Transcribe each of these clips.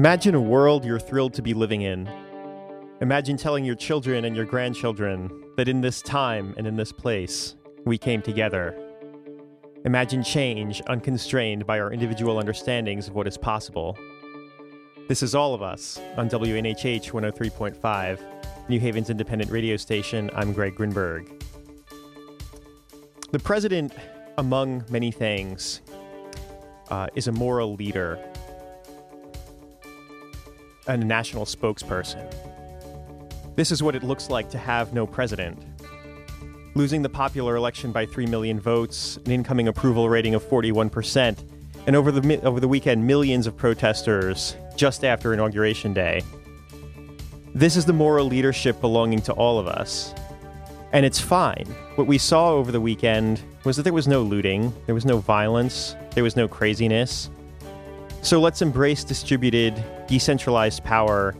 Imagine a world you're thrilled to be living in. Imagine telling your children and your grandchildren that in this time and in this place, we came together. Imagine change unconstrained by our individual understandings of what is possible. This is all of us on WNHH 103.5, New Haven's independent radio station. I'm Greg Grinberg. The president, among many things, uh, is a moral leader a national spokesperson. This is what it looks like to have no president. Losing the popular election by 3 million votes, an incoming approval rating of 41%, and over the, over the weekend, millions of protesters just after Inauguration Day. This is the moral leadership belonging to all of us. And it's fine. What we saw over the weekend was that there was no looting, there was no violence, there was no craziness. So let's embrace distributed, decentralized power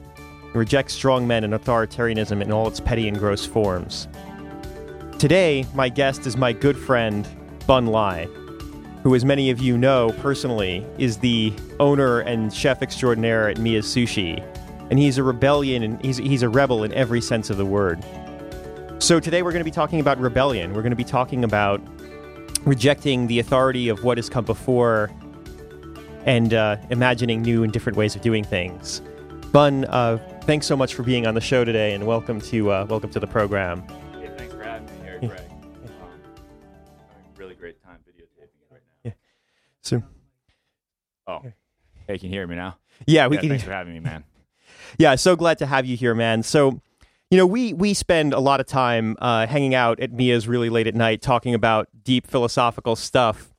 reject strongmen and authoritarianism in all its petty and gross forms. Today, my guest is my good friend, Bun Lai, who, as many of you know personally, is the owner and chef extraordinaire at Miya's Sushi. And he's a rebellion and he's, he's a rebel in every sense of the word. So today we're going to be talking about rebellion. We're going to be talking about rejecting the authority of what has come before and uh, imagining new and different ways of doing things. Bun, uh, thanks so much for being on the show today, and welcome to uh, welcome to the program. Hey, thanks for having me here, Yeah. Greg. Um, having really great time videotaping it right now. Yeah. So, Oh, hey, can you hear me now? yeah, we yeah, can. thanks for having me, man. Yeah, so glad to have you here, man. So, you know, we we spend a lot of time uh, hanging out at Miya's really late at night, talking about deep philosophical stuff.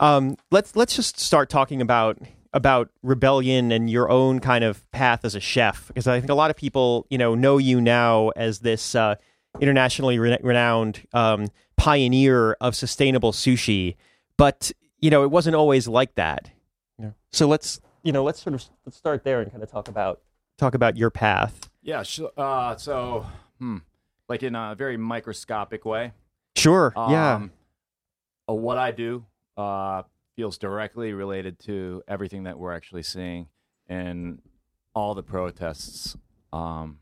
Um, let's let's just start talking about about rebellion and your own kind of path as a chef, because I think a lot of people, you know, know you now as this uh, internationally re- renowned um, pioneer of sustainable sushi, but you know, it wasn't always like that. Yeah. So let's you know, let's sort of let's start there and kind of talk about talk about your path. Yeah, sure. Uh, so, hmm, like in a very microscopic way. Sure. yeah. Um, uh, what I do uh, feels directly related to everything that we're actually seeing in all the protests um,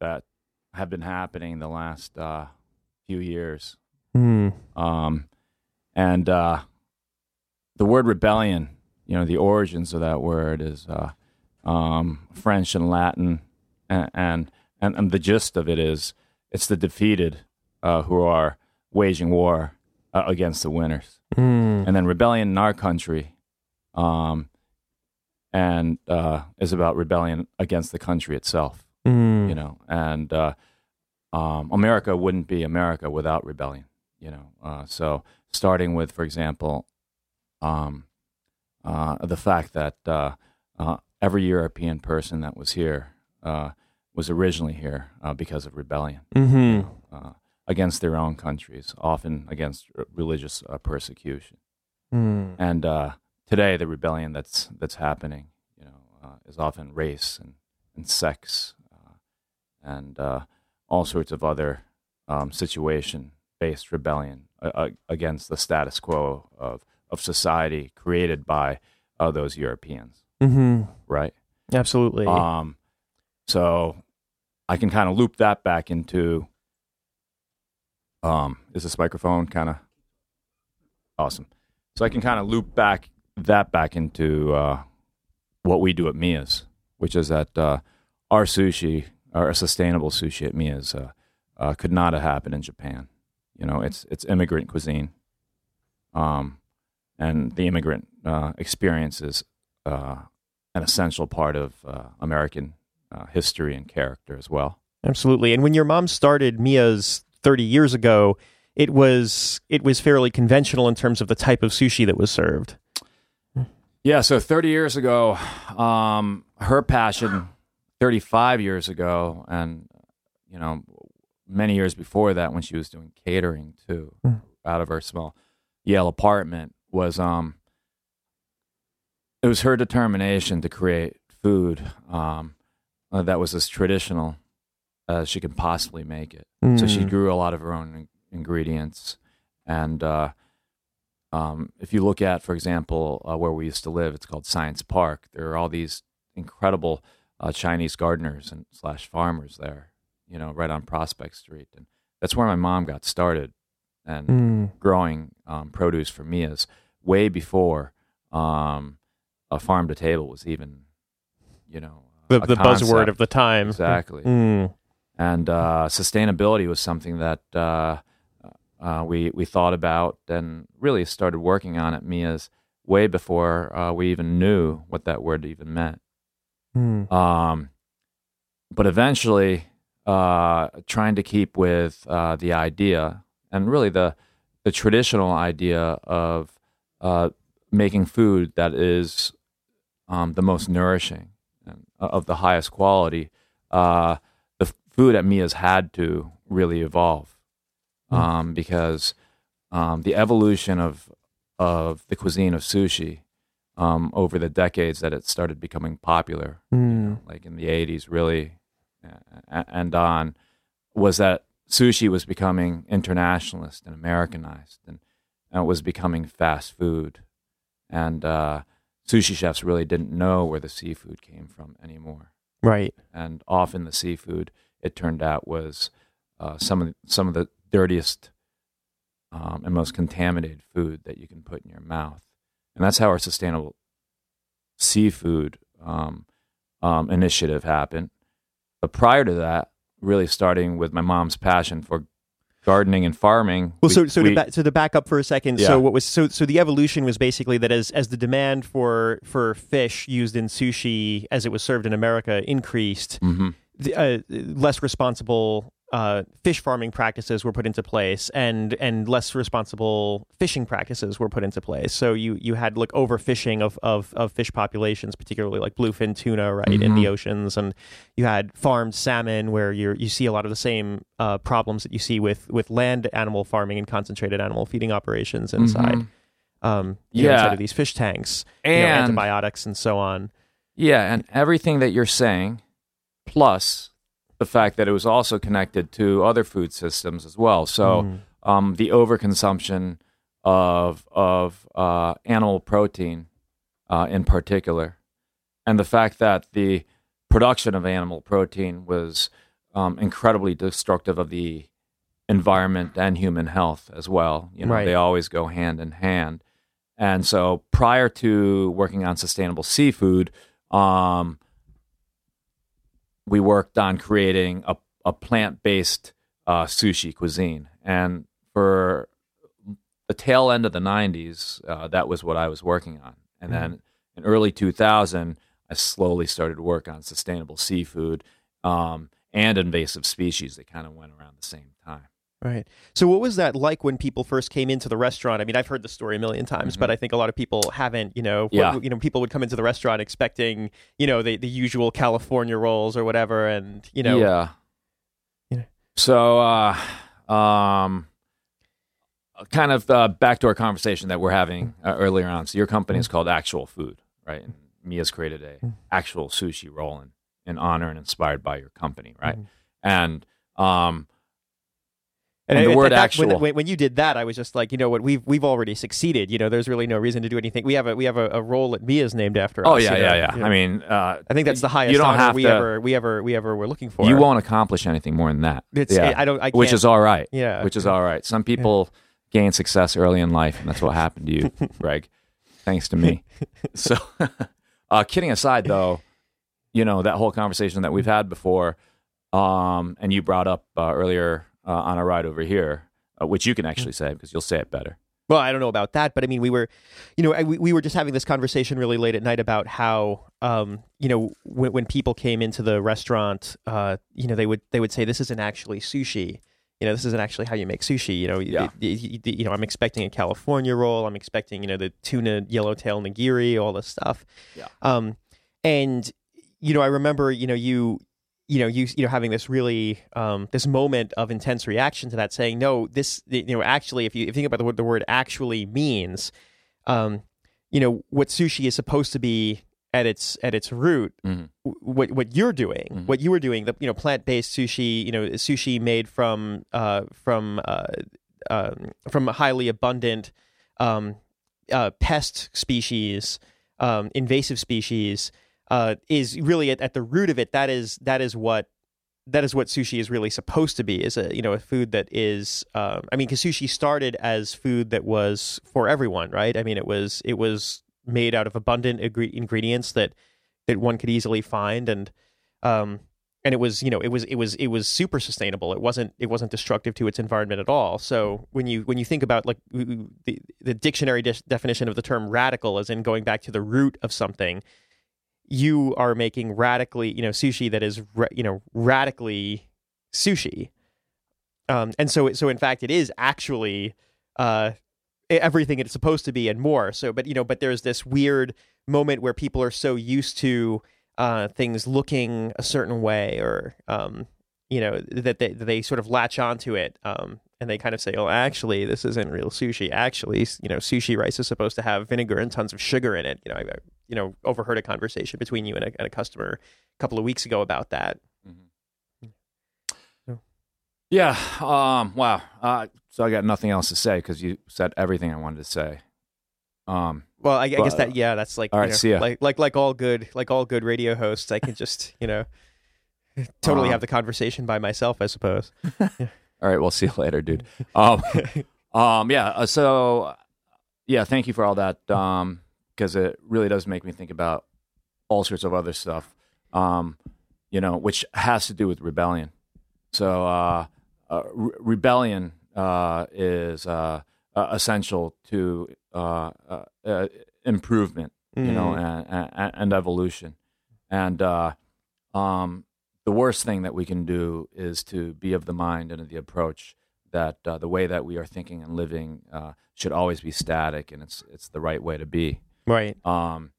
that have been happening the last uh, few years. Hmm. Um, and uh, the word rebellion, you know, the origins of that word is uh, um, French and Latin, and, and and and the gist of it is it's the defeated uh, who are waging war uh, against the winners, Hmm. and then rebellion in our country, um, and uh, is about rebellion against the country itself Hmm. you know, and uh, um, America wouldn't be America without rebellion, you know. Uh, so starting with, for example, um, uh, the fact that uh, uh, every European person that was here uh, was originally here uh, because of rebellion Hmm. uh, against their own countries, often against religious uh, persecution. Hmm. And uh, today, the rebellion that's that's happening, you know, uh, is often race and, and sex uh, and uh, all sorts of other um, situation-based rebellion uh, uh, against the status quo of of society created by uh, those Europeans, Hmm. right? Absolutely. Um, so I can kind of loop that back into. Um, is this microphone kind of awesome? So I can kind of loop back that back into uh, what we do at Miya's, which is that uh, our sushi, our sustainable sushi at Miya's, uh, uh, could not have happened in Japan. You know, it's it's immigrant cuisine, um, and the immigrant uh, experience is uh, an essential part of American history and character as well. Absolutely. And when your mom started Miya's 30 years ago, it was it was fairly conventional in terms of the type of sushi that was served. Yeah, so 30 years ago, um, her passion, 35 years ago, and you know, many years before that, when she was doing catering too, Mm. out of her small Yale apartment, was um, it was her determination to create food um, that was as traditional as she could possibly make it. So she Mm. grew a lot of her own in- ingredients, and uh, um, if you look at, for example, uh, where we used to live, it's called Science Park. There are all these incredible uh, Chinese gardeners and slash farmers there, you know, right on Prospect Street, and that's where my mom got started and Mm. growing um, produce for Miya's way before um, a farm to table was even, you know, The, a the buzzword of the time. exactly. Mm. And uh, sustainability was something that uh, uh, we we thought about and really started working on at Miya's way before uh, we even knew what that word even meant. Mm. Um, but eventually, uh, trying to keep with uh, the idea and really the the traditional idea of uh, making food that is um, the most nourishing and of the highest quality, uh, food at Miya's had to really evolve um, because um, the evolution of of the cuisine of sushi um, over the decades that it started becoming popular, you Mm. know, like in the 80s, really, and on, was that sushi was becoming internationalist and Americanized, and, and it was becoming fast food. And uh, sushi chefs really didn't know where the seafood came from anymore. Right. And often the seafood, it turned out, was uh, some, of the, some of the dirtiest um, and most contaminated food that you can put in your mouth. And that's how our sustainable seafood um, um, initiative happened. But prior to that, really starting with my mom's passion for gardening and farming. Well, we- so so we- to, ba- so to back up for a second, Yeah. so what was so so the evolution was basically that as as the demand for for fish used in sushi as it was served in America increased, Mhm. The, uh, less responsible uh, fish farming practices were put into place, and and less responsible fishing practices were put into place. So you you had like overfishing of of, of fish populations, particularly like bluefin tuna, right, in the Mhm. oceans, and you had farmed salmon, where you you see a lot of the same uh, problems that you see with with land animal farming and concentrated animal feeding operations inside. Mhm. Um, know, Yeah. inside of these fish tanks, you know, And antibiotics and so on. Yeah, and everything that you're saying, plus the fact that it was also connected to other food systems as well. So Mm. um, the overconsumption of of uh, animal protein, uh, in particular, and the fact that the production of animal protein was um, incredibly destructive of the environment and human health as well. You know, Right. they always go hand in hand. And so, prior to working on sustainable seafood, um, we worked on creating a, a plant based uh, sushi cuisine. And for the tail end of the 90s, uh, that was what I was working on. And then in early 2000, I slowly started to work on sustainable seafood um, and invasive species. They kind of went around the same time. Right. So, what was that like when people first came into the restaurant? I mean, I've heard the story a million times, but I think a lot of people haven't. You know, What- Mm-hmm. Yeah. you know, people would come into the restaurant expecting, you know, the the usual California rolls or whatever, and you know, yeah. Yeah. So, uh, um, kind of uh, backdoor conversation that we're having uh, earlier on. So, your company is called Actual Food, right? And Miya's created a actual sushi roll in, in honor and inspired by your company, right? And um, And, And the word that- actual- When, when, you did that, I was just like, you know what, we've we've already succeeded. You know, there's really no reason to do anything. We have a we have a, a roll at Miya's named after oh us. yeah, you know, yeah, yeah. you know. I mean, uh, I think that's the highest you don't honor have we to- ever we ever we ever were looking for. you won't accomplish anything more than that. It's, yeah. I don't. I can't, which is all right. Yeah. which is all right. Some people gain success early in life, and that's what happened to you, Greg. Thanks to me. So, uh, kidding aside, though, you know that whole conversation that we've had before, um, and you brought up uh, earlier uh, on a ride over here, uh, which you can actually say because you'll say it better. Well, I don't know about that, but I mean, we were, you know, I- we, we were just having this conversation really late at night about how, um, you know, when, when people came into the restaurant, uh, you know, they would they would say this isn't actually sushi. You know, this isn't actually how you make sushi. You know, Yeah. you, you- you know, I'm expecting a California roll. I'm expecting, you know, the tuna yellowtail nigiri, all this stuff. Yeah. Um, and you know, I remember, you know, you you know you you know having this really um, this moment of intense reaction to that saying no this you know actually if you, if you think about the word the word actually means um, you know what sushi is supposed to be at its at its root Mhm. w- what what you're doing Mhm. what you were doing the you know plant based sushi you know sushi made from uh from uh, um from highly abundant um uh pest species um invasive species uh, is really at, at the root of it. That is that is what that is what sushi is really supposed to be is a you know a food that is uh, I mean because sushi started as food that was for everyone right I mean it was it was made out of abundant ingredients that that one could easily find and um and it was you know it was it was it was super sustainable it wasn't it wasn't destructive to its environment at all so when you when you think about like the, the dictionary de- definition of the term radical as in going back to the root of something you are making radically, you know, sushi that is, you know, radically sushi. Um, and so, so in fact, it is actually uh, everything it's supposed to be and more. So, but you know, but there's this weird moment where people are so used to uh, things looking a certain way, or um, you know, that they they sort of latch onto it, um, and they kind of say, "Oh, actually, this isn't real sushi. Actually, you know, sushi rice is supposed to have vinegar and tons of sugar in it." You know, I, you know, overheard a conversation between you and a, and a customer a couple of weeks ago about that. Mm-hmm. Yeah. Um, wow. Uh, so I got nothing else to say because you said everything I wanted to say. Um, well, I, I guess that yeah, that's like all right. know, see ya. like like like all good like all good radio hosts. I can just you know totally Um, have the conversation by myself. I suppose. All right, we'll see you later, dude. Um, um, yeah. uh, So, yeah, thank you for all that. Um, because it really does make me think about all sorts of other stuff. Um, you know, which has to do with rebellion. So, uh, uh re- rebellion uh is uh, uh essential to uh, uh, uh improvement. You know, and, and, and evolution, and uh, um, the worst thing that we can do is to be of the mind and of the approach that uh, the way that we are thinking and living uh, should always be static, and it's it's the right way to be. Right. Um,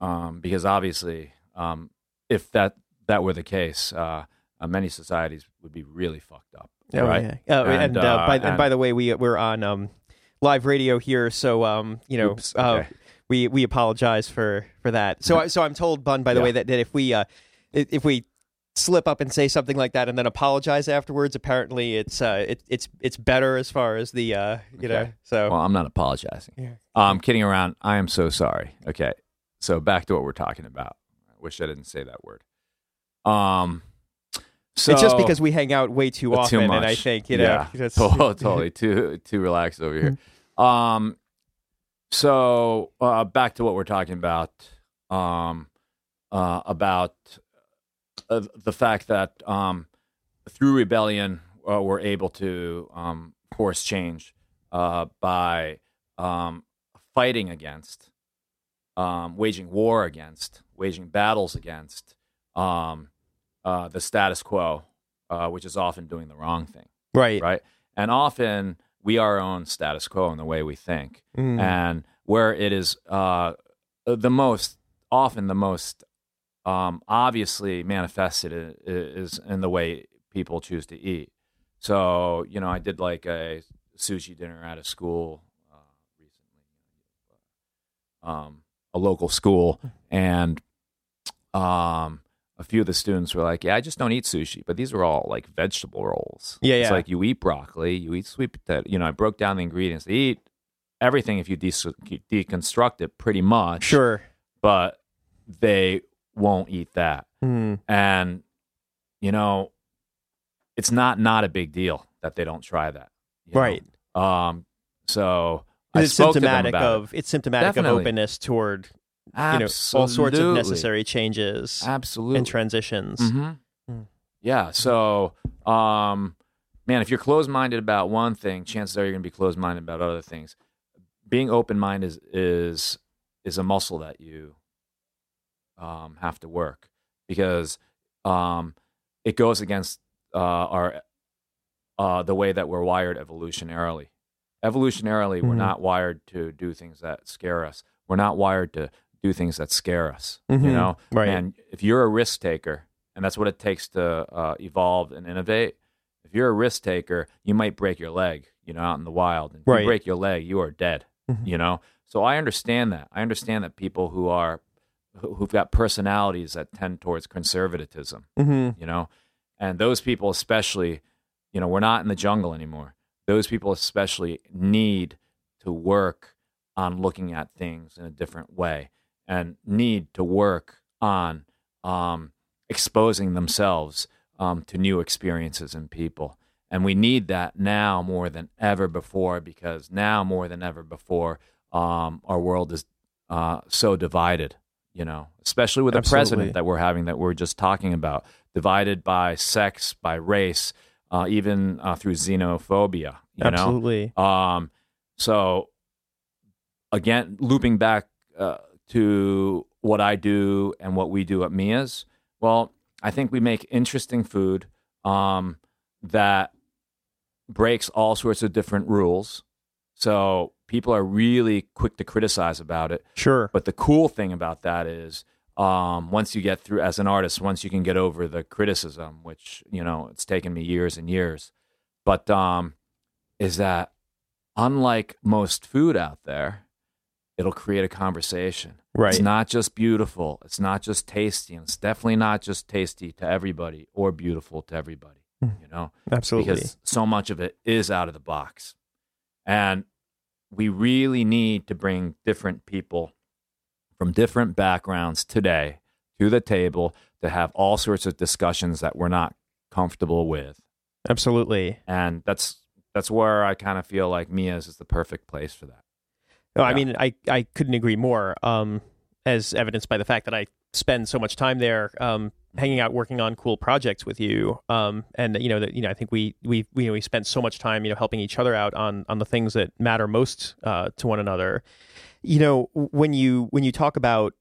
um, because obviously, um, if that that were the case, uh, uh, many societies would be really fucked up. Oh, right? yeah. Oh, and, And, uh, uh, by, and, and- by the way, we we're on um, live radio here, so um, you know, Oops, uh, okay. we we apologize for for that. So so I'm told, Bun, by the Yeah. way, that, that if we uh, if we slip up and say something like that and then apologize afterwards, apparently it's uh, it, it's it's better as far as the uh, you know. So Well, I'm not apologizing. Yeah. I'm kidding around. I am so sorry. Okay. So back to what we're talking about. I wish I didn't say that word. Um, so it's just because we hang out way too Uh, too often, and I think you know, yeah, totally, totally too too relaxed over here. Um, so uh, back to what we're talking about. Um, uh, about uh, the fact that um, through rebellion uh, we're able to um, force change uh, by um, fighting against, um, waging war against, waging battles against um, uh, the status quo, uh, which is often doing the wrong thing, right, right? And often we are our own status quo in the way we think, Mm. and where it is uh, the most often the most um, obviously manifested is in the way people choose to eat. So you know, I did like a sushi dinner at a school uh, recently, um, a local school, and um, a few of the students were like, "Yeah, I just don't eat sushi, but these are all like vegetable rolls. Yeah, it's yeah. like you eat broccoli, you eat sweet potato. You know, I broke down the ingredients. They eat everything if you de- deconstruct it, pretty much. sure. but they won't eat that, Mm. and you know, it's not not a big deal that they don't try that, you know? Right. Um, so It's spoke to them symptomatic about it. of it's symptomatic Definitely. of openness toward you know all sorts of necessary changes absolutely and transitions. Mhm. Mm. Yeah. So, um, man, if you're closed minded about one thing, chances are you're going to be closed minded about other things. Being open minded is, is is a muscle that you um, have to work because um, it goes against uh, our uh, the way that we're wired evolutionarily. Evolutionarily, we're Mhm. not wired to do things that scare us. We're not wired to do things that scare us. Mhm. You know, Right. and if you're a risk taker, and that's what it takes to uh, evolve and innovate. If you're a risk taker, you might break your leg, you know, out in the wild. And if Right. you break your leg, you are dead, Mhm. you know. So I understand that. I understand that people who are who've got personalities that tend towards conservatism, hmm you know, and those people especially, you know, we're not in the jungle anymore. Those people especially need to work on looking at things in a different way and need to work on um, exposing themselves um, to new experiences and people. And we need that now more than ever before because now more than ever before, um, our world is uh, so divided, you know, especially with the Absolutely. president that we're having that we're just talking about, divided by sex, by race, uh, even uh, through xenophobia, you Absolutely. know? Um, so again, looping back uh, to what I do and what we do at Miya's, well, I think we make interesting food um, that breaks all sorts of different rules. So people are really quick to criticize about it. Sure. But the cool thing about that is um, once you get through as an artist, once you can get over the criticism, which you know it's taken me years and years, but um, is that unlike most food out there, it'll create a conversation. Right. It's not just beautiful. It's not just tasty, and it's definitely not just tasty to everybody or beautiful to everybody. You know, Absolutely. because so much of it is out of the box. And we really need to bring different people from different backgrounds today to the table to have all sorts of discussions that we're not comfortable with. Absolutely. And that's that's where I kind of feel like Miya's is the perfect place for that. No, I mean, I, I couldn't agree more. Um, as evidenced by the fact that I spend so much time there, um, hanging out, working on cool projects with you. Um, and you know that you know I think we we we, we spent so much time you know helping each other out on on the things that matter most uh, to one another. You know when you when you talk about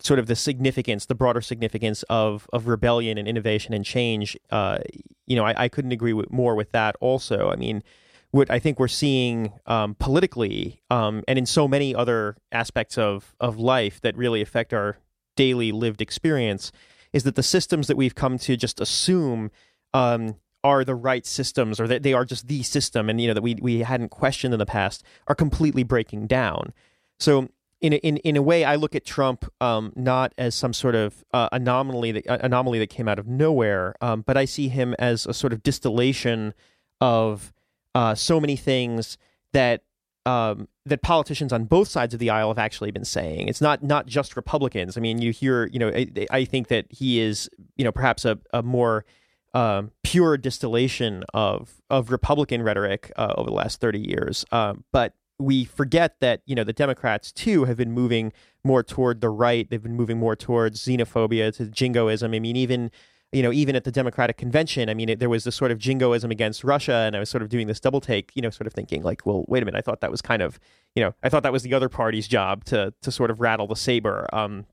sort of the significance, the broader significance of of rebellion and innovation and change. Uh, you know, I, I couldn't agree with, more with that. Also, I mean, what I think we're seeing um, politically um, and in so many other aspects of of life that really affect our daily lived experience is that the systems that we've come to just assume um, are the right systems or that they are just the system and you know that we we hadn't questioned in the past are completely breaking down. So in a, in in a way, I look at Trump um, not as some sort of uh, anomaly that uh, anomaly that came out of nowhere, um, but I see him as a sort of distillation of uh, so many things that um, that politicians on both sides of the aisle have actually been saying. It's not not just Republicans. I mean, you hear, you know, I, I think that he is, you know, perhaps a, a more um, pure distillation of of Republican rhetoric uh, over the last thirty years. Um, but we forget that you know the Democrats too have been moving more toward the right. They've been moving more towards xenophobia, to jingoism. I mean, even you know, even at the Democratic convention, I mean, it, there was this sort of jingoism against Russia, and I was sort of doing this double take, you know, sort of thinking like, well, wait a minute, I thought that was kind of, you know, I thought that was the other party's job to to sort of rattle the saber, um,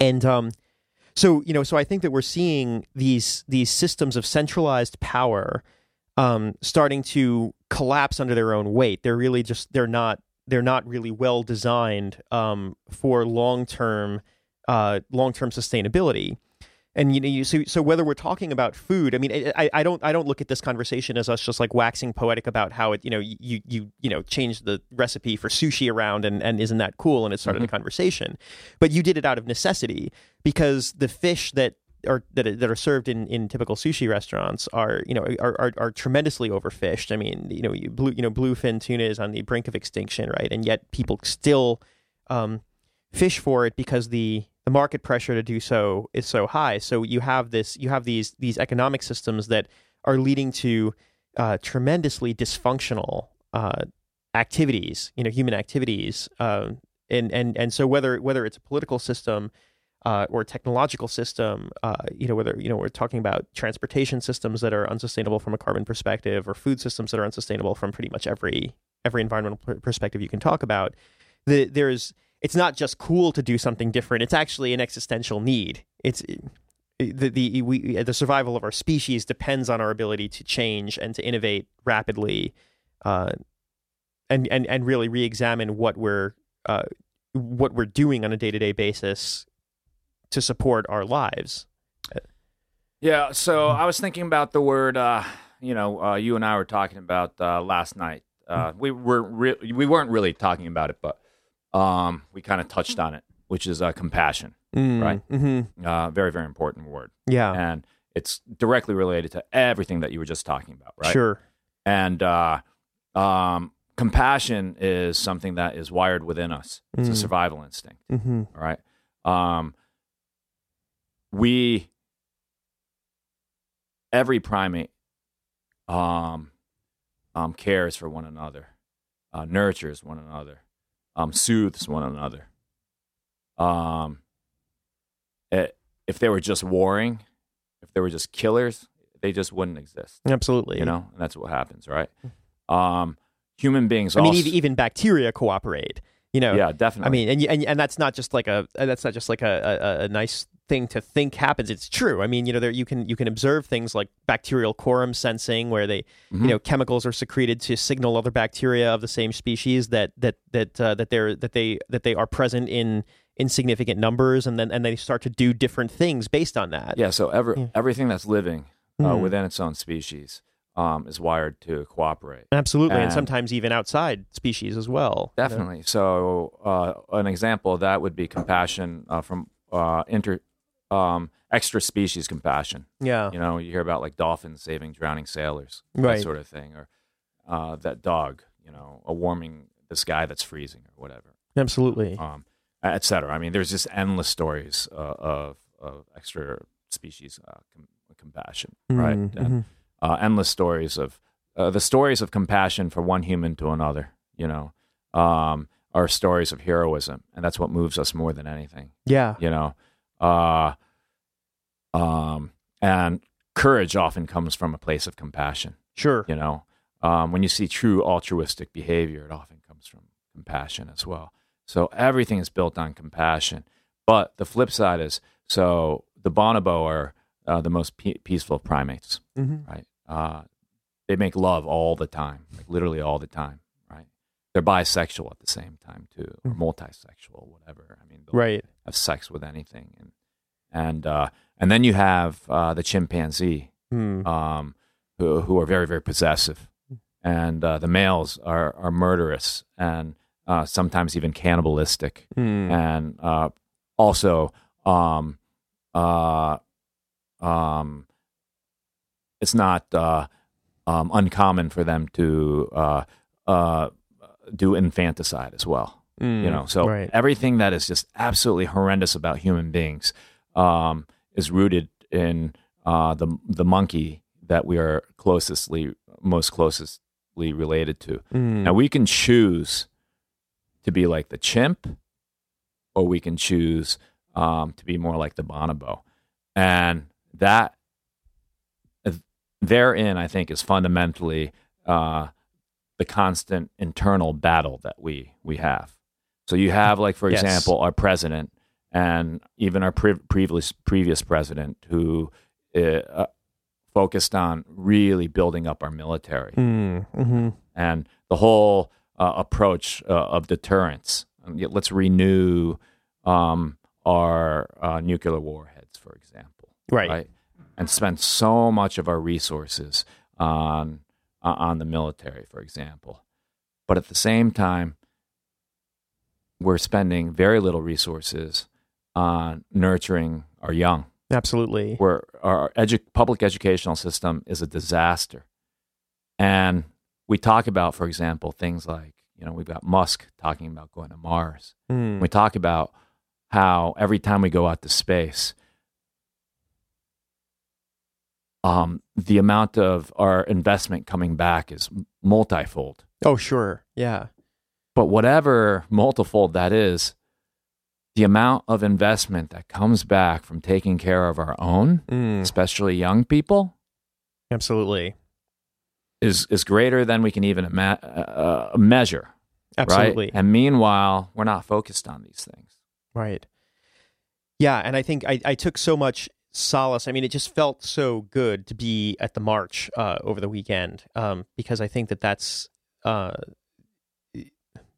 and um, so you know, so I think that we're seeing these these systems of centralized power um, starting to collapse under their own weight. They're really just they're not they're not really well designed um, for long term uh, long term sustainability. And you know, you, so so whether we're talking about food, I mean, I, I don't I don't look at this conversation as us just like waxing poetic about how it you know you you you know changed the recipe for sushi around and and isn't that cool and it started a conversation, but you did it out of necessity because the fish that are that that are served in, in typical sushi restaurants are you know are, are, are tremendously overfished. I mean, you know, you blue you know bluefin tuna is on the brink of extinction, right? And yet people still um, fish for it because the the market pressure to do so is so high. So you have this you have these these economic systems that are leading to uh, tremendously dysfunctional uh, activities, you know, human activities, uh, and and and so whether whether it's a political system uh, or a technological system, uh, you know, whether you know we're talking about transportation systems that are unsustainable from a carbon perspective, or food systems that are unsustainable from pretty much every every environmental per- perspective you can talk about. The, there's it's not just cool to do something different; it's actually an existential need. It's the the we the survival of our species depends on our ability to change and to innovate rapidly, uh, and and and really re-examine what we're uh, what we're doing on a day to day basis to support our lives. Yeah, so I was thinking about the word. Uh, you know, uh, you and I were talking about uh, last night. Uh, we were re- we weren't really talking about it, but um, we kind of touched on it, which is uh, compassion. Right. Mm-hmm. Uh, very very important word, Yeah. and it's directly related to everything that you were just talking about, right? Sure. And uh, um, compassion is something that is wired within us. It's a Mm. survival instinct. Mm-hmm. All right. Um, we every primate um, um, cares for one another, uh, nurtures one another, um, soothes one another. Um, it, if they were just warring, if they were just killers, they just wouldn't exist. Absolutely. You know, and that's what happens, right? Um, human beings. I mean, also, even, even bacteria cooperate. You know. yeah, definitely. I mean, and, and and that's not just like a that's not just like a, a, a nice thing to think happens. It's true. I mean, you know, there you can you can observe things like bacterial quorum sensing, where they Mm-hmm. you know chemicals are secreted to signal other bacteria of the same species that that that uh, that they're that they that they are present in in significant numbers, and then and they start to do different things based on that. Yeah, so ever, Yeah. everything that's living uh, Mhm. within its own species um, is wired to cooperate. Absolutely, and, And- sometimes even outside species as well. you know? Definitely. So, uh, an example of that would be compassion uh, from uh, inter um, extra species compassion. Yeah. You know, you hear about like dolphins saving drowning sailors, Right. that sort of thing, or uh, that dog, you know, a warming the sky that's freezing or whatever, Absolutely. um, et cetera. I mean, there's just endless stories uh, of of extra species uh, com- compassion, right? Mhm, And, mhm. uh, endless stories of uh, the stories of compassion for one human to another. You know, um, are stories of heroism, and that's what moves us more than anything. Yeah. You know, uh, um, and courage often comes from a place of compassion. Sure. You know, um, when you see true altruistic behavior, it often comes from compassion as well. So everything is built on compassion. But the flip side is so the bonobo are uh, the most pe- peaceful primates Mhm. right? Uh, they make love all the time, like literally all the time? They're bisexual at the same time too, or multisexual, whatever. I mean, they'll Right. have sex with anything, and and uh, and then you have uh, the chimpanzee, Hmm. um, who who are very very possessive, and uh, the males are are murderous and uh, sometimes even cannibalistic Hmm. and uh, also um, uh, um, it's not uh, um, uncommon for them to uh, uh, do infanticide as well. Hmm. You know, so right. everything that is just absolutely horrendous about human beings um, is rooted in uh, the the monkey that we are closestly most closestly related to. Hmm. Now we can choose to be like the chimp, or we can choose um, to be more like the bonobo, and that therein, I think, is fundamentally uh, the constant internal battle that we we have. So you have, like, for Yes. example, our president and even our pre- previous previous president who uh, uh, focused on really building up our military Hmm. Mhm. and the whole uh, approach uh, of deterrence. Um, Let's renew um, our uh, nuclear warheads, for example, Right. And spend so much of our resources on uh, on the military, for example. But at the same time, we're spending very little resources on nurturing our young Absolutely. where our edu- public educational system is a disaster. And we talk about, for example, things like, you know, we've got Musk talking about going to Mars. Hmm. We talk about how every time we go out to space, um, the amount of our investment coming back is multifold. Oh, sure. Yeah. But whatever multifold that is, the amount of investment that comes back from taking care of our own, Hmm. especially young people, Absolutely. is is greater than we can even ima- uh, uh, measure. Absolutely. Right? And meanwhile, we're not focused on these things. Right. Yeah, and I think I, I took so much solace. I mean, it just felt so good to be at the march uh, over the weekend um, because I think that that's uh,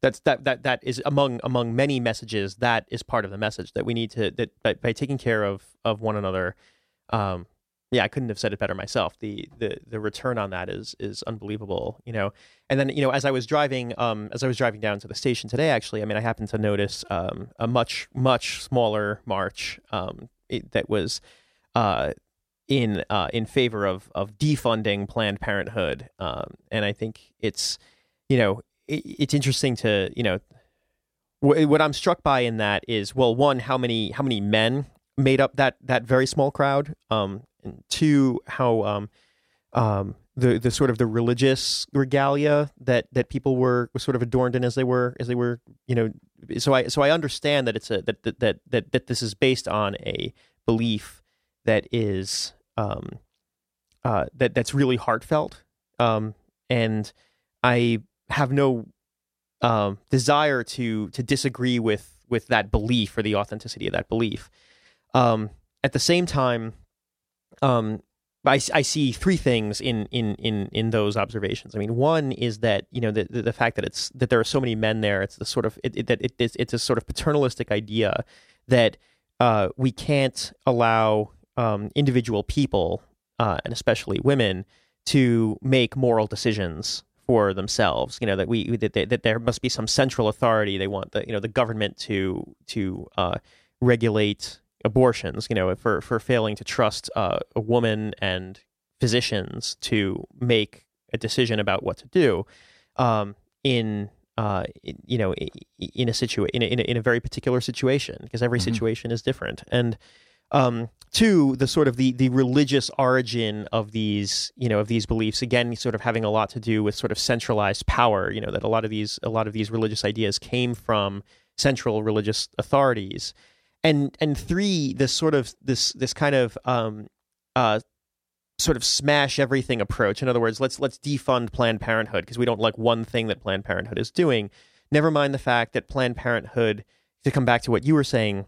that's that that that is among among many messages that is part of the message that we need to that by, by taking care of of one another. Um, yeah, I couldn't have said it better myself. The the the return on that is is unbelievable, you know. And then you know, as I was driving, um, as I was driving down to the station today, actually, I mean, I happened to notice um, a much much smaller march um, it, that was uh, in uh, in favor of of defunding Planned Parenthood, um, and I think it's you know it, it's interesting to you know wh- what I'm struck by in that is well, one, how many how many men made up that that very small crowd. Um, and two, how um, um, the the sort of the religious regalia that that people were, were sort of adorned in as they were as they were you know. So I so I understand that it's a that that that that, that this is based on a belief that is um, uh, that that's really heartfelt. Um, and I have no um, desire to to disagree with with that belief or the authenticity of that belief. Um, at the same time, um, I, I see three things in, in, in, in those observations. I mean, one is that you know the, the, the fact that it's that there are so many men there. It's the sort of it, it, that it, it's, it's a sort of paternalistic idea that uh, we can't allow um, individual people uh, and especially women to make moral decisions for themselves. You know that we that, they, that there must be some central authority. They want the you know the government to to uh, regulate abortions. You know for for failing to trust uh, a woman and physicians to make a decision about what to do um, in. Uh, you know, in a situation, in a, in a, in a very particular situation, because every mm-hmm. situation is different, and um, two, the sort of the the religious origin of these, you know, of these beliefs. Again, sort of having a lot to do with sort of centralized power. You know, that a lot of these a lot of these religious ideas came from central religious authorities. And and three, this sort of this this kind of um, uh, sort of smash everything approach. In other words, let's let's defund Planned Parenthood because we don't like one thing that Planned Parenthood is doing. Never mind the fact that Planned Parenthood, to come back to what you were saying,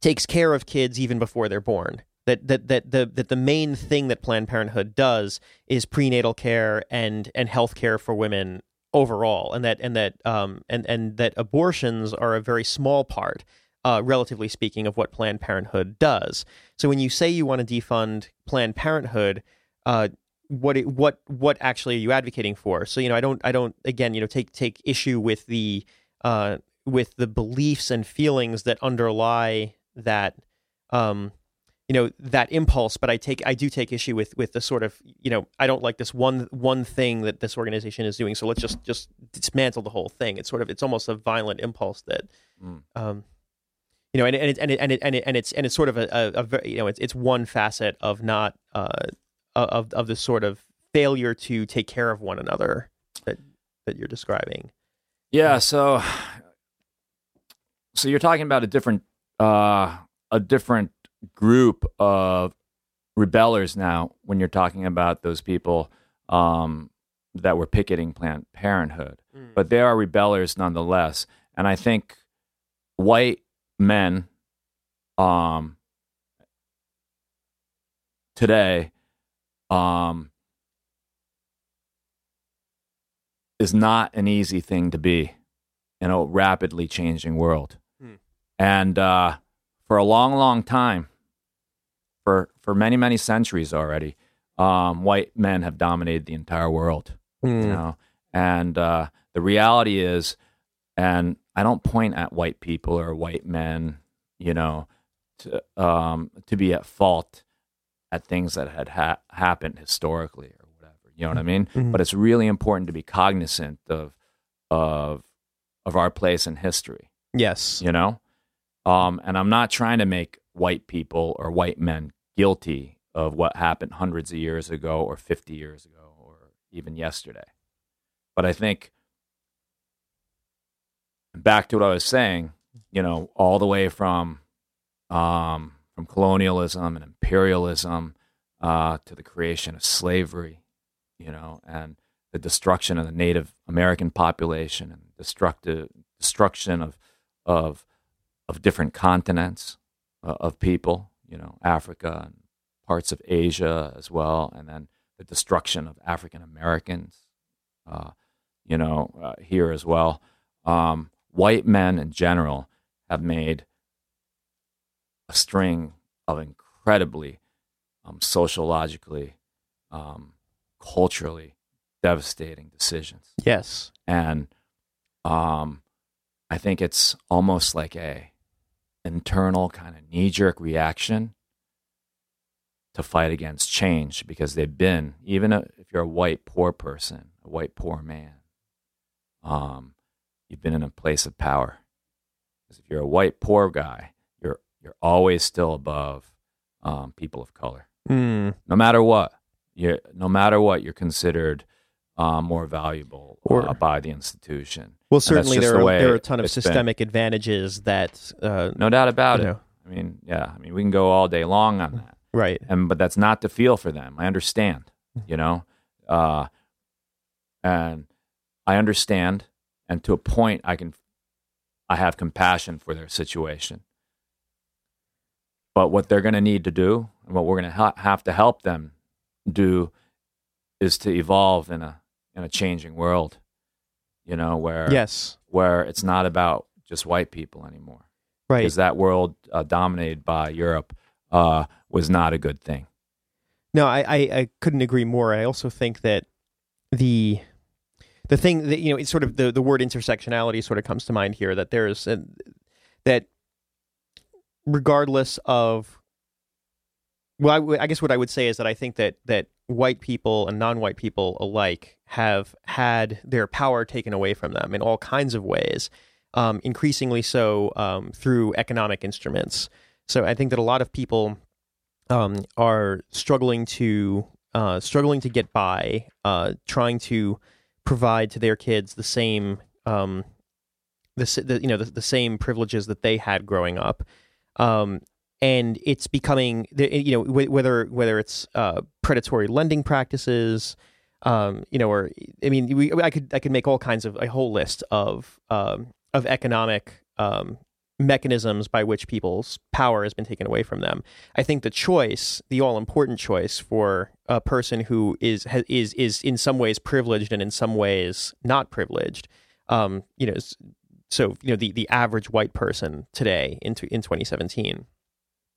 takes care of kids even before they're born. That that that the that the main thing that Planned Parenthood does is prenatal care and and health care for women overall, and that and that um and and that abortions are a very small part. Uh, relatively speaking, of what Planned Parenthood does. So when you say you want to defund Planned Parenthood, uh, what it, what what actually are you advocating for? So you know, I don't I don't again you know take take issue with the uh, with the beliefs and feelings that underlie that um you know that impulse but i take i do take issue with with the sort of you know i don't like this one one thing that this organization is doing so let's just just dismantle the whole thing. It's sort of it's almost a violent impulse that mm. um you know and and it, and it, and, it, and, it, and it's and it's sort of a, a, a you know it's it's one facet of not uh of of the sort of failure to take care of one another that that you're describing. Yeah. so so you're talking about a different uh, a different group of rebellers now when you're talking about those people um, that were picketing Planned Parenthood. Mm. But they are rebellers nonetheless. And I think white men um, today um, is not an easy thing to be in a rapidly changing world. And uh, for a long, long time, for for many, many centuries already, um, white men have dominated the entire world. Mm. You hmm. know, and uh, the reality is, and I don't point at white people or white men, you know, to um, to be at fault at things that had ha- happened historically or whatever. You know what I mean? Mm-hmm. But it's really important to be cognizant of of of our place in history. Yes. You know? Um, and I'm not trying to make white people or white men guilty of what happened hundreds of years ago or 50 years ago or even yesterday. But I think back to what I was saying, you know, all the way from um, from colonialism and imperialism uh, to the creation of slavery, you know, and the destruction of the Native American population and destructive destruction of of of different continents uh, of people, you know, Africa and parts of Asia as well, and then the destruction of African Americans, uh, you know, uh, here as well. Um, white men in general have made a string of incredibly um, sociologically, um, culturally devastating decisions. Yes, and um, I think it's almost like a internal kind of knee jerk reaction to fight against change because they've been, even if you're a white poor person, a white poor man, um, you've been in a place of power. Because if you're a white poor guy, you're you're always still above um, people of color. Mm. No matter what, you're, no matter what, you're considered um, more valuable Or- uh, by the institution. Well, certainly there are, way there are a ton of it's been. systemic advantages that, uh, No doubt about it. know, I mean, yeah, I mean, we can go all day long on that. right. and but that's not the feel for them. I understand, you know, uh, and I understand, and to a point, I can, I have compassion for their situation. But what they're going to need to do, and what we're going to ha- have to help them do, is to evolve in a in a changing world, you know, where Yes. where it's not about just white people anymore Right. because that world uh, dominated by Europe uh, was not a good thing. No, I, I, I couldn't agree more. I also think that the the thing that you know, it's sort of the, the word intersectionality sort of comes to mind here. That there's a, that regardless of well, I guess what I would say is that I think that that white people and non-white people alike have had their power taken away from them in all kinds of ways, um, increasingly so um, through economic instruments. So I think that a lot of people um, are struggling to uh, struggling to get by, uh, trying to provide to their kids the same um, the, the you know the, the same privileges that they had growing up, um, and it's becoming you know whether whether it's uh, predatory lending practices. Um, you know, or I mean, we, I could I could make all kinds of a whole list of um, of economic um, mechanisms by which people's power has been taken away from them. I think the choice, the all important choice for a person who is is is in some ways privileged and in some ways not privileged, um, you know, so you know the the average white person today in in 2017,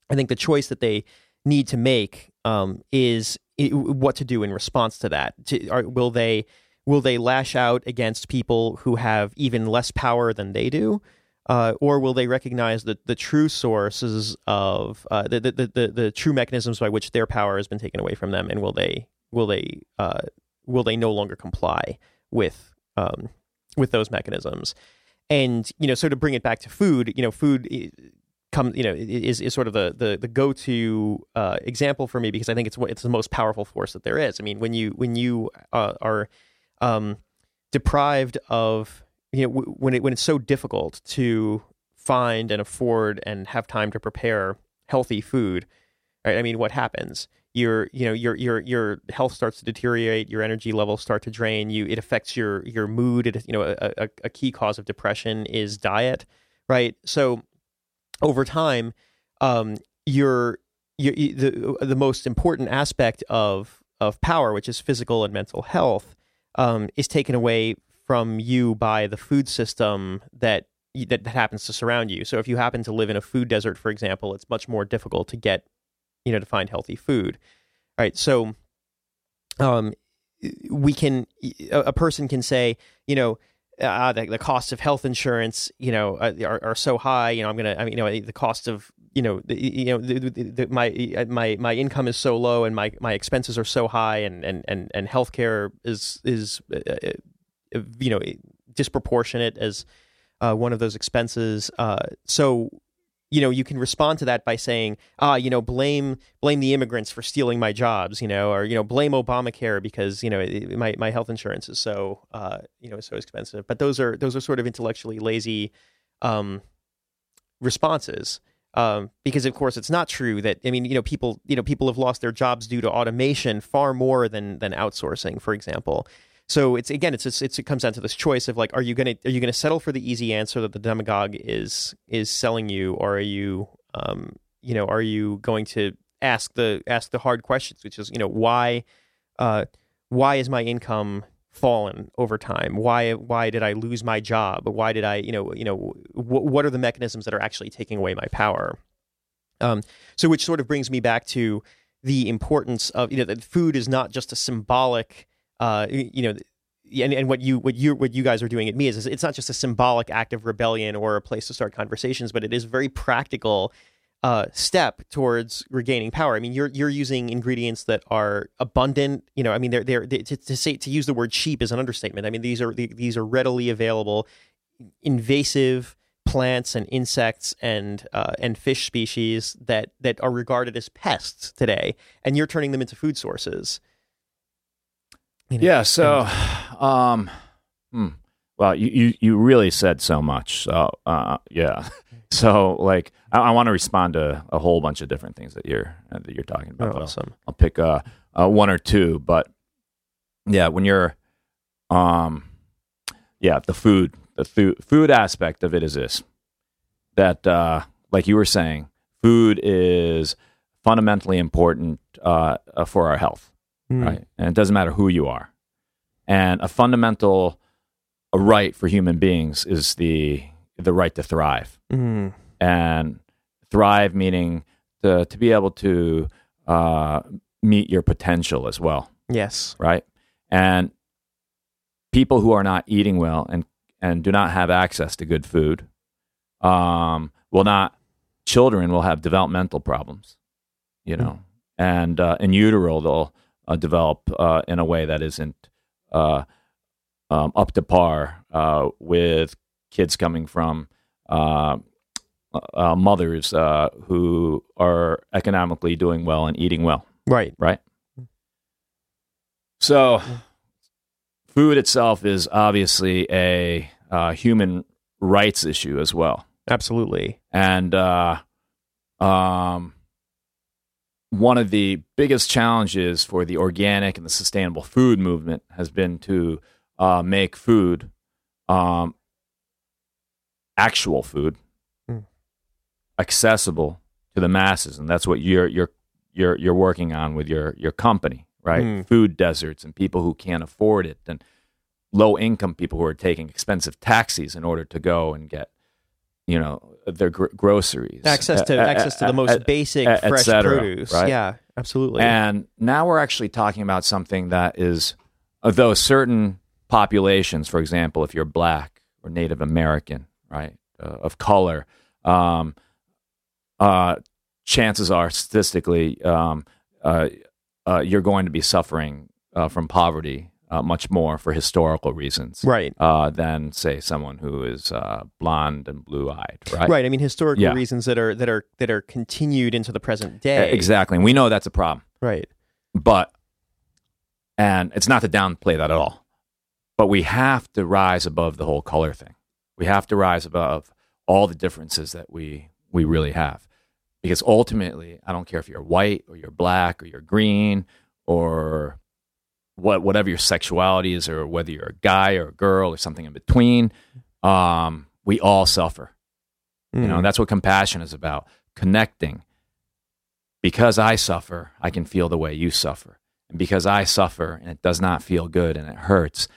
I think the choice that they need to make um, is i- what to do in response to that. To, are, will they will they lash out against people who have even less power than they do? uh, or will they recognize the, the true sources of uh, the, the, the, the, the true mechanisms by which their power has been taken away from them, and will they will they uh, will they no longer comply with um, with those mechanisms? And you know, so to bring it back to food, you know, food come you know is is sort of the the, the go to uh, example for me because I think it's it's the most powerful force that there is. I mean, when you when you uh, are um, deprived of you know w- when it when it's so difficult to find and afford and have time to prepare healthy food right? I mean what happens? Your you know your your your health starts to deteriorate your energy levels start to drain you it affects your your mood it, you know a, a, a key cause of depression is diet right? So over time um your your you- the the most important aspect of of power which is physical and mental health um, is taken away from you by the food system that, that that happens to surround you. So if you happen to live in a food desert, for example, it's much more difficult to get, you know, to find healthy food. All right. So, um, we can a, a person can say, you know. Uh, the, the costs of health insurance, you know, uh, are, are so high. You know, I'm gonna, I mean, you know, the cost of, you know, the, you know, the, the, my my my income is so low and my my expenses are so high, and and and and healthcare is is uh, uh, you know disproportionate as uh, one of those expenses. Uh, so you know you can respond to that by saying ah you know blame blame the immigrants for stealing my jobs you know or you know blame Obamacare because you know it, my my health insurance is so uh, you know so expensive. But those are those are sort of intellectually lazy um, responses. Um, because of course it's not true that I mean you know people you know people have lost their jobs due to automation far more than than outsourcing for example so it's again it's, it's, it's it comes down to this choice of like are you gonna are you gonna settle for the easy answer that the demagogue is is selling you? Or are you um you know are you going to ask the ask the hard questions which is you know why uh why is my income fallen over time? Why why did i lose my job? Why did i you know you know wh- what are the mechanisms that are actually taking away my power? Um so which sort of brings me back to the importance of you know that food is not just a symbolic uh you know and, and what you what you what you guys are doing at Miya's, is it's not just a symbolic act of rebellion or a place to start conversations but it is very practical uh, step towards regaining power. I mean, you're you're using ingredients that are abundant. You know, I mean, they're they're they, to, to say to use the word cheap is an understatement. I mean, these are these are readily available, invasive plants and insects and uh, and fish species that that are regarded as pests today, and you're turning them into food sources. You know, yeah. So, um, hmm. well, you, you you really said so much. So, uh, yeah. So, like, I, I want to respond to a whole bunch of different things that you're uh, that you're talking about. Oh, awesome. I'll, I'll pick uh, uh, one or two, but yeah, when you're, um, yeah, the food, the food, food aspect of it is this: that, uh, like you were saying, food is fundamentally important uh, uh for our health, mm. right? And it doesn't matter who you are, and a fundamental a right for human beings is the the right to thrive. Mm. And thrive meaning to, to be able to uh, meet your potential as well. Yes. Right? And people who are not eating well and, and do not have access to good food um, will not, children will have developmental problems, you know, mm. and uh, in utero, they'll uh, develop uh, in a way that isn't uh, um, up to par uh, with kids coming from uh, uh, mothers uh, who are economically doing well and eating well. Right. Right. So, food itself is obviously a uh, human rights issue as well. Absolutely. And uh, um, one of the biggest challenges for the organic and the sustainable food movement has been to uh, make food um, actual food mm. accessible to the masses, and that's what you're you're you're you're working on with your your company, right? Mm. Food deserts and people who can't afford it, and low income people who are taking expensive taxis in order to go and get you know their gr- groceries. Access to access to the most basic fresh cetera, produce. right? yeah absolutely. And now we're actually talking about something that is though certain populations for example if you're black or native american right, uh, of color, um, uh, chances are statistically um, uh, uh you're going to be suffering uh, from poverty uh, much more for historical reasons, right? than say someone who is blonde and blue eyed, right? Right. I mean, historical yeah. reasons that are that are that are continued into the present day. Exactly, and we know that's a problem, right? But and it's not to downplay that at all, but we have to rise above the whole color thing. We have to rise above all the differences that we we really have. Because ultimately, I don't care if you're white or you're black or you're green or what whatever your sexuality is or whether you're a guy or a girl or something in between, um, we all suffer. Mm. You know, hmm. that's what compassion is about. Connecting. Because I suffer, I can feel the way you suffer. And because I suffer and it does not feel good and it hurts,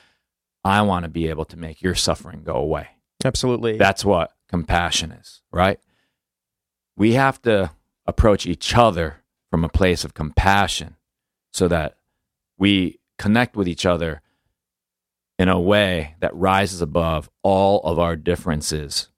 I want to be able to make your suffering go away. Absolutely. That's what compassion is, right? We have to approach each other from a place of compassion so that we connect with each other in a way that rises above all of our differences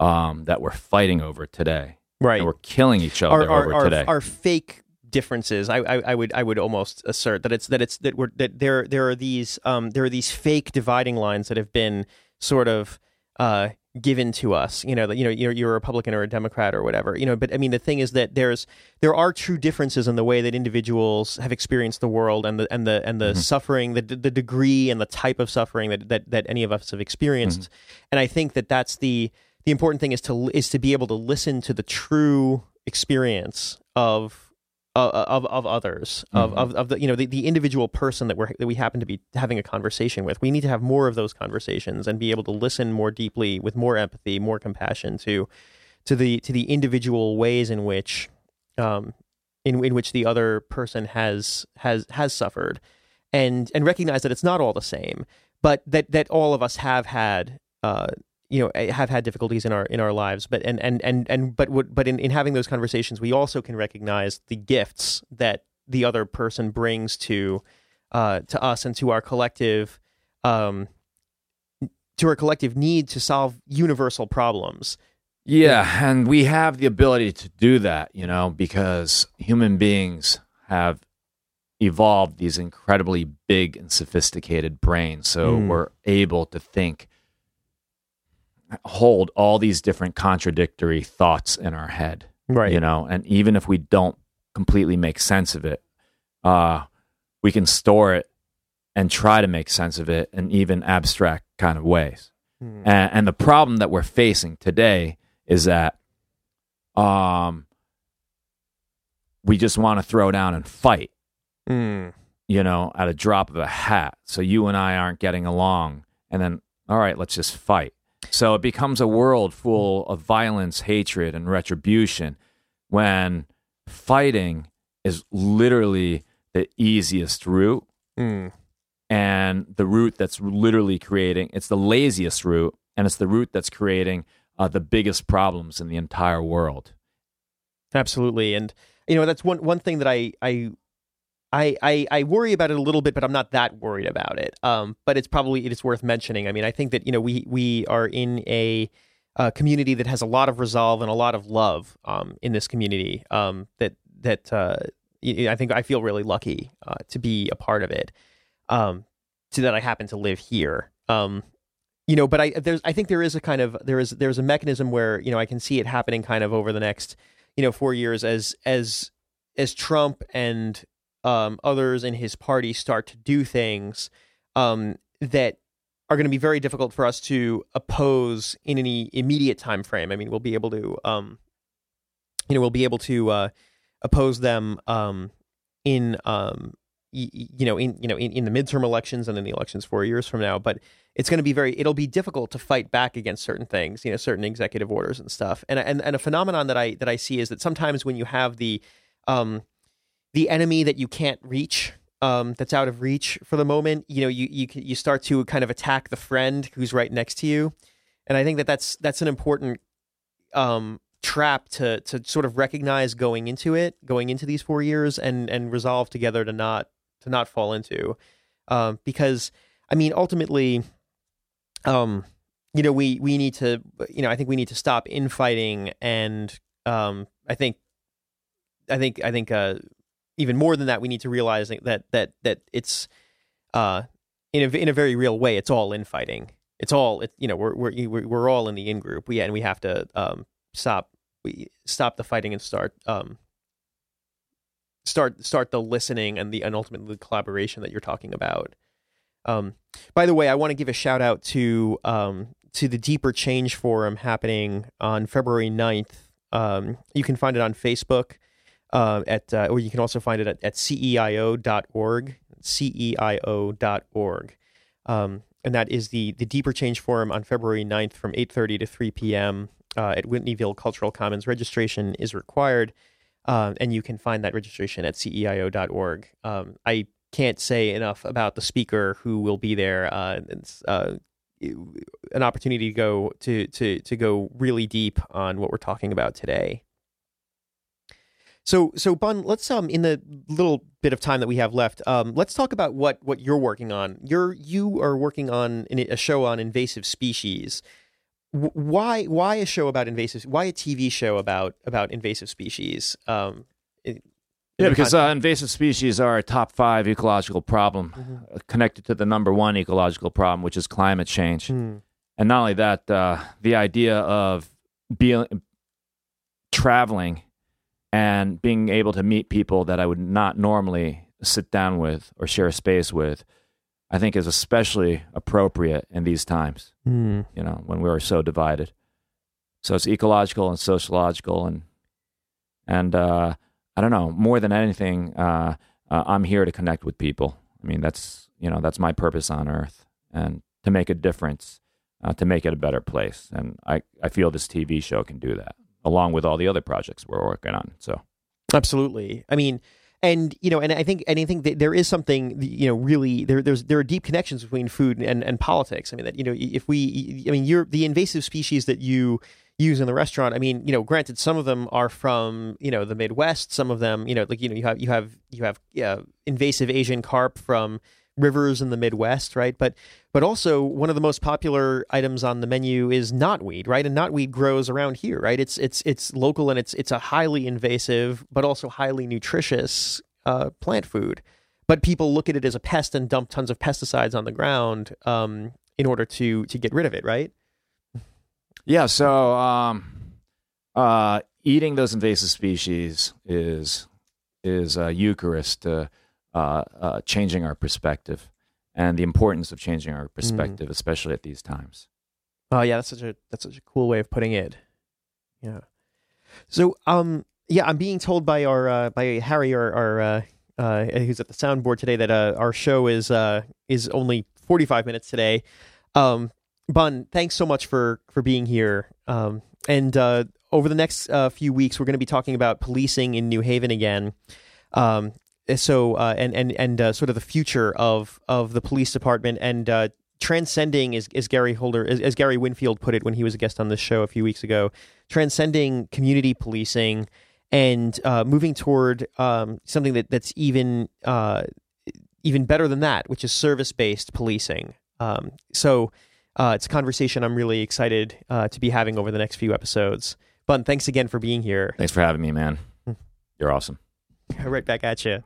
um, that we're fighting over today. Right. And we're killing each other our, over our, today. Our fake differences. I, I, I, would I would almost assert that it's that it's that we're that there there are these um, there are these fake dividing lines that have been sort of uh, given to us. You know, that you know you're, you're a Republican or a Democrat or whatever. You know, but I mean the thing is that there's there are true differences in the way that individuals have experienced the world and the and the and the mm-hmm. suffering, the the degree and the type of suffering that that, that any of us have experienced. Mm-hmm. And I think that that's the the important thing is to is to be able to listen to the true experience of of of others of, mm-hmm. of, of the you know the, the individual person that we're that we happen to be having a conversation with we need to have more of those conversations and be able to listen more deeply with more empathy more compassion to to the to the individual ways in which um in in which the other person has has has suffered and and recognize that it's not all the same but that that all of us have had uh you know eh, have had difficulties in our in our lives but and and and and but what but in, in having those conversations we also can recognize the gifts that the other person brings to uh to us and to our collective um to our collective need to solve universal problems yeah and we have the ability to do that you know because human beings have evolved these incredibly big and sophisticated brains so mm. we're able to think hold all these different contradictory thoughts in our head. Right. You know, and even if we don't completely make sense of it, uh, we can store it and try to make sense of it in even abstract kind of ways. Hmm. And, and the problem that we're facing today is that um, we just want to throw down and fight, Mm. you know, at a drop of a hat. So you and I aren't getting along. And then, all right, let's just fight. So it becomes a world full of violence, hatred, and retribution when fighting is literally the easiest route Mm. and the route that's literally creating it's the laziest route and it's the route that's creating uh, the biggest problems in the entire world Absolutely, and you know that's one one thing that I I. I, I, I worry about it a little bit, but I'm not that worried about it. Um, but it's probably it is worth mentioning. I mean, I think that you know we we are in a, uh community that has a lot of resolve and a lot of love um, in this community. Um, that that uh, I think I feel really lucky uh, to be a part of it. Um, to that I happen to live here. Um, you know, but I there's I think there is a kind of there is there's a mechanism where you know I can see it happening kind of over the next you know four years as as as Trump and um, others in his party start to do things um, that are going to be very difficult for us to oppose in any immediate time frame. I mean, we'll be able to um, you know we'll be able to uh, oppose them um, in um, y- you know in you know in, in the midterm elections and in the elections four years from now, but it's going to be very it'll be difficult to fight back against certain things you know certain executive orders and stuff and and, and a phenomenon that i that i see is that sometimes when you have the um the enemy that you can't reach um that's out of reach for the moment you know you you you start to kind of attack the friend who's right next to you. And i think that that's that's an important um trap to to sort of recognize going into it going into these 4 years and and resolve together to not to not fall into. Um because i mean ultimately um you know we we need to you know i think we need to stop infighting and um i think i think i think uh even more than that we need to realize that that that it's uh in a in a very real way it's all infighting. It's all it, you know we're we're we're all in the in group we and we have to um stop we stop the fighting and start um start start the listening and the and ultimately the collaboration that you're talking about. Um by the way, I want to give a shout out to um, to the Deeper Change Forum happening on February 9th. Um, you can find it on Facebook uh, at, uh, or you can also find it at, at ceio.org, ceio.org. Um, and that is the, the Deeper Change Forum on February 9th from 8.30 to 3 p.m. Uh, at Whitneyville Cultural Commons. Registration is required, uh, and you can find that registration at ceio.org. Um, I can't say enough about the speaker who will be there. Uh, it's uh, an opportunity to go to to to go really deep on what we're talking about today. So so Bun, let's um in the little bit of time that we have left, um, let's talk about what what you're working on. You're you are working on a show on invasive species. W- Why why a show about invasive? Why a TV show about about invasive species? Um, yeah because uh, invasive species are a top five ecological problem Mhm. uh, connected to the number one ecological problem which is climate change Hmm. and not only that uh, the idea of being traveling and being able to meet people that I would not normally sit down with or share a space with, I think is especially appropriate in these times. Hmm. You know, when we are so divided. So it's ecological and sociological, and and uh, I don't know more than anything. Uh, uh, I'm here to connect with people. I mean, that's you know that's my purpose on Earth, and to make a difference, uh, to make it a better place. And I I feel this TV show can do that, along with all the other projects we're working on. So Absolutely. I mean, and you know, and I think, and I think that there is something, you know, really there. There's there are deep connections between food and and politics. I mean, that you know, if we, I mean, you're the invasive species that you use in the restaurant. I mean, you know, granted, some of them are from you know the Midwest. Some of them, you know, like you know, you have you have you have invasive Asian carp from rivers in the Midwest, right? But but also one of the most popular items on the menu is knotweed, right? And knotweed grows around here, right? It's it's it's local and it's it's a highly invasive but also highly nutritious uh, plant food. But people look at it as a pest and dump tons of pesticides on the ground um, in order to to get rid of it, right? Yeah. So, um, uh, eating those invasive species is is a Eucharist to uh, uh, changing our perspective and the importance of changing our perspective, especially at these times. Oh yeah, that's such a that's such a cool way of putting it. Yeah. So um yeah, I'm being told by our uh, by Harry our our uh, uh, who's at the soundboard today that uh, our show is uh is only 45 minutes today. Um Bun, thanks so much for for being here. Um and uh over the next uh, few weeks we're going to be talking about policing in New Haven again. Um so uh, and and and uh, sort of the future of of the police department and uh, transcending as, as Gary Holder as, as, Gary Winfield put it when he was a guest on this show a few weeks ago, transcending community policing and uh, moving toward um, something that that's even uh, even better than that, which is service based policing. Um, so uh, it's a conversation I'm really excited uh, to be having over the next few episodes. Bun, thanks again for being here. Thanks for having me, man. You're awesome. Right back at you.